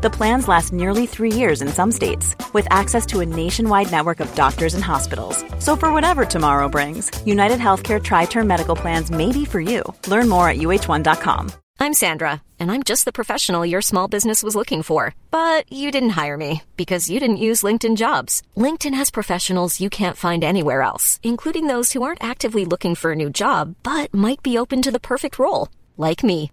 The plans last nearly three years in some states, with access to a nationwide network of doctors and hospitals. So, for whatever tomorrow brings, United Healthcare Tri Term Medical Plans may be for you. Learn more at uh1.com. I'm Sandra, and I'm just the professional your small business was looking for. But you didn't hire me because you didn't use LinkedIn jobs. LinkedIn has professionals you can't find anywhere else, including those who aren't actively looking for a new job but might be open to the perfect role, like me.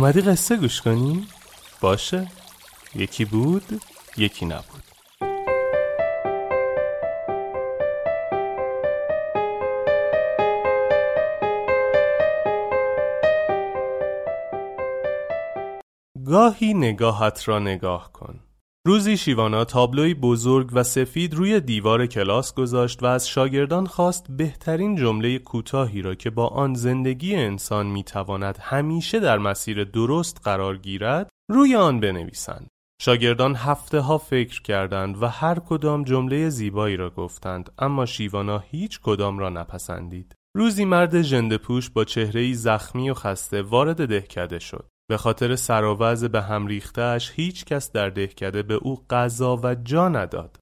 اومدی قصه گوش کنی؟ باشه. یکی بود یکی نبود. گاهی نگاهت را نگاه کن. روزی شیوانا تابلوی بزرگ و سفید روی دیوار کلاس گذاشت و از شاگردان خواست بهترین جمله کوتاهی را که با آن زندگی انسان می‌تواند همیشه در مسیر درست قرار گیرد روی آن بنویسند. شاگردان هفته ها فکر کردند و هر کدام جمله زیبایی را گفتند اما شیوانا هیچ کدام را نپسندید. روزی مرد ژنده‌پوش با چهره‌ای زخمی و خسته وارد دهکده شد. به خاطر سراوز به هم ریختهش هیچ کس در دهکده به او غذا و جا نداد.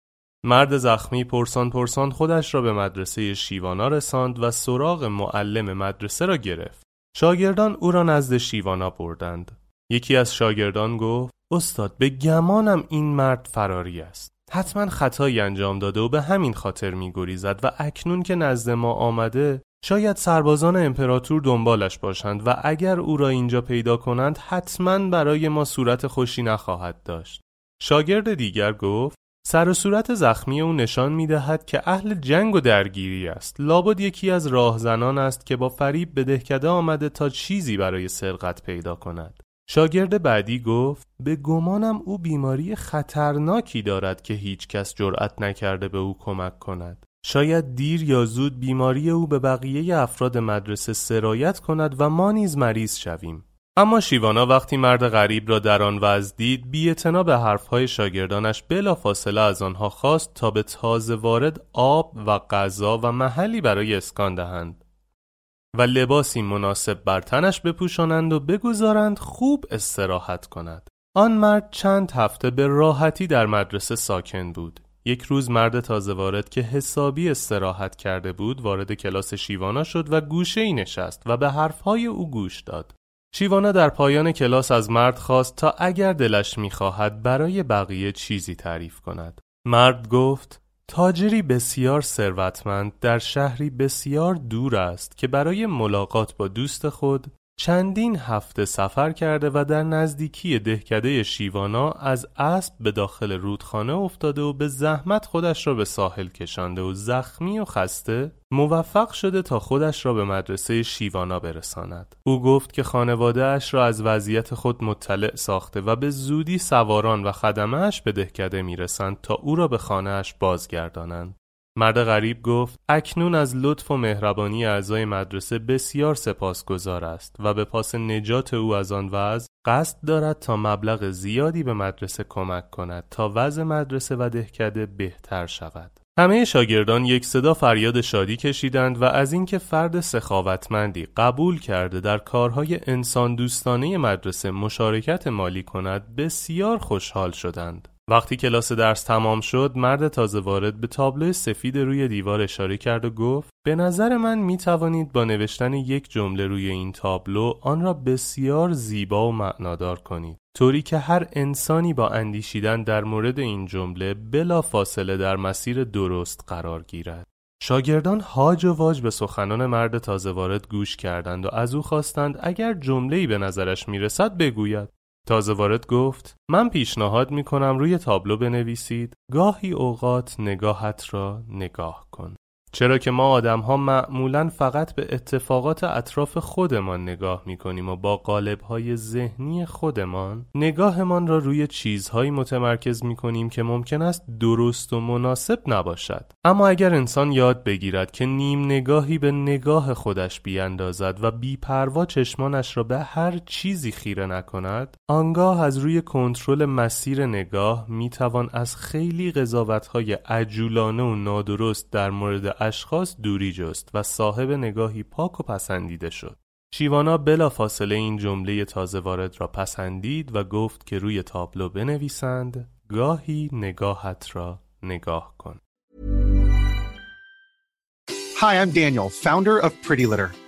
مرد زخمی پرسان پرسان خودش را به مدرسه شیوانا رساند و سراغ معلم مدرسه را گرفت. شاگردان او را نزد شیوانا بردند. یکی از شاگردان گفت استاد به گمانم این مرد فراری است. حتما خطایی انجام داده و به همین خاطر می گریزد و اکنون که نزد ما آمده شاید سربازان امپراتور دنبالش باشند و اگر او را اینجا پیدا کنند حتما برای ما صورت خوشی نخواهد داشت. شاگرد دیگر گفت سر و صورت زخمی او نشان می دهد که اهل جنگ و درگیری است. لابد یکی از راهزنان است که با فریب به دهکده آمده تا چیزی برای سرقت پیدا کند. شاگرد بعدی گفت به گمانم او بیماری خطرناکی دارد که هیچ کس جرأت نکرده به او کمک کند. شاید دیر یا زود بیماری او به بقیه افراد مدرسه سرایت کند و ما نیز مریض شویم. اما شیوانا وقتی مرد غریب را در آن وضع دید بی به حرفهای شاگردانش بلا فاصله از آنها خواست تا به تازه وارد آب و غذا و محلی برای اسکان دهند و لباسی مناسب بر تنش بپوشانند و بگذارند خوب استراحت کند. آن مرد چند هفته به راحتی در مدرسه ساکن بود. یک روز مرد تازه وارد که حسابی استراحت کرده بود وارد کلاس شیوانا شد و گوشه ای نشست و به حرفهای او گوش داد. شیوانا در پایان کلاس از مرد خواست تا اگر دلش می‌خواهد برای بقیه چیزی تعریف کند. مرد گفت تاجری بسیار ثروتمند در شهری بسیار دور است که برای ملاقات با دوست خود چندین هفته سفر کرده و در نزدیکی دهکده شیوانا از اسب به داخل رودخانه افتاده و به زحمت خودش را به ساحل کشانده و زخمی و خسته موفق شده تا خودش را به مدرسه شیوانا برساند. او گفت که خانواده اش را از وضعیت خود مطلع ساخته و به زودی سواران و خدمهش به دهکده می‌رسند تا او را به خانهاش بازگردانند. مرد غریب گفت اکنون از لطف و مهربانی اعضای مدرسه بسیار سپاسگزار است و به پاس نجات او از آن وضع قصد دارد تا مبلغ زیادی به مدرسه کمک کند تا وضع مدرسه و دهکده بهتر شود همه شاگردان یک صدا فریاد شادی کشیدند و از اینکه فرد سخاوتمندی قبول کرده در کارهای انسان دوستانه مدرسه مشارکت مالی کند بسیار خوشحال شدند. وقتی کلاس درس تمام شد مرد تازه وارد به تابلو سفید روی دیوار اشاره کرد و گفت به نظر من می توانید با نوشتن یک جمله روی این تابلو آن را بسیار زیبا و معنادار کنید. طوری که هر انسانی با اندیشیدن در مورد این جمله بلا فاصله در مسیر درست قرار گیرد. شاگردان هاج و واج به سخنان مرد تازه وارد گوش کردند و از او خواستند اگر جمله‌ای به نظرش می‌رسد بگوید. تازه وارد گفت من پیشنهاد می کنم روی تابلو بنویسید گاهی اوقات نگاهت را نگاه کن. چرا که ما آدم ها معمولا فقط به اتفاقات اطراف خودمان نگاه می کنیم و با قالب های ذهنی خودمان نگاهمان را روی چیزهایی متمرکز می کنیم که ممکن است درست و مناسب نباشد. اما اگر انسان یاد بگیرد که نیم نگاهی به نگاه خودش بیاندازد و بیپروا چشمانش را به هر چیزی خیره نکند آنگاه از روی کنترل مسیر نگاه می توان از خیلی قضاوت های عجولانه و نادرست در مورد اشخاص دوری جست و صاحب نگاهی پاک و پسندیده شد. شیوانا بلا فاصله این جمله تازه وارد را پسندید و گفت که روی تابلو بنویسند گاهی نگاهت را نگاه کن. Hi, I'm Daniel, founder of Pretty Litter.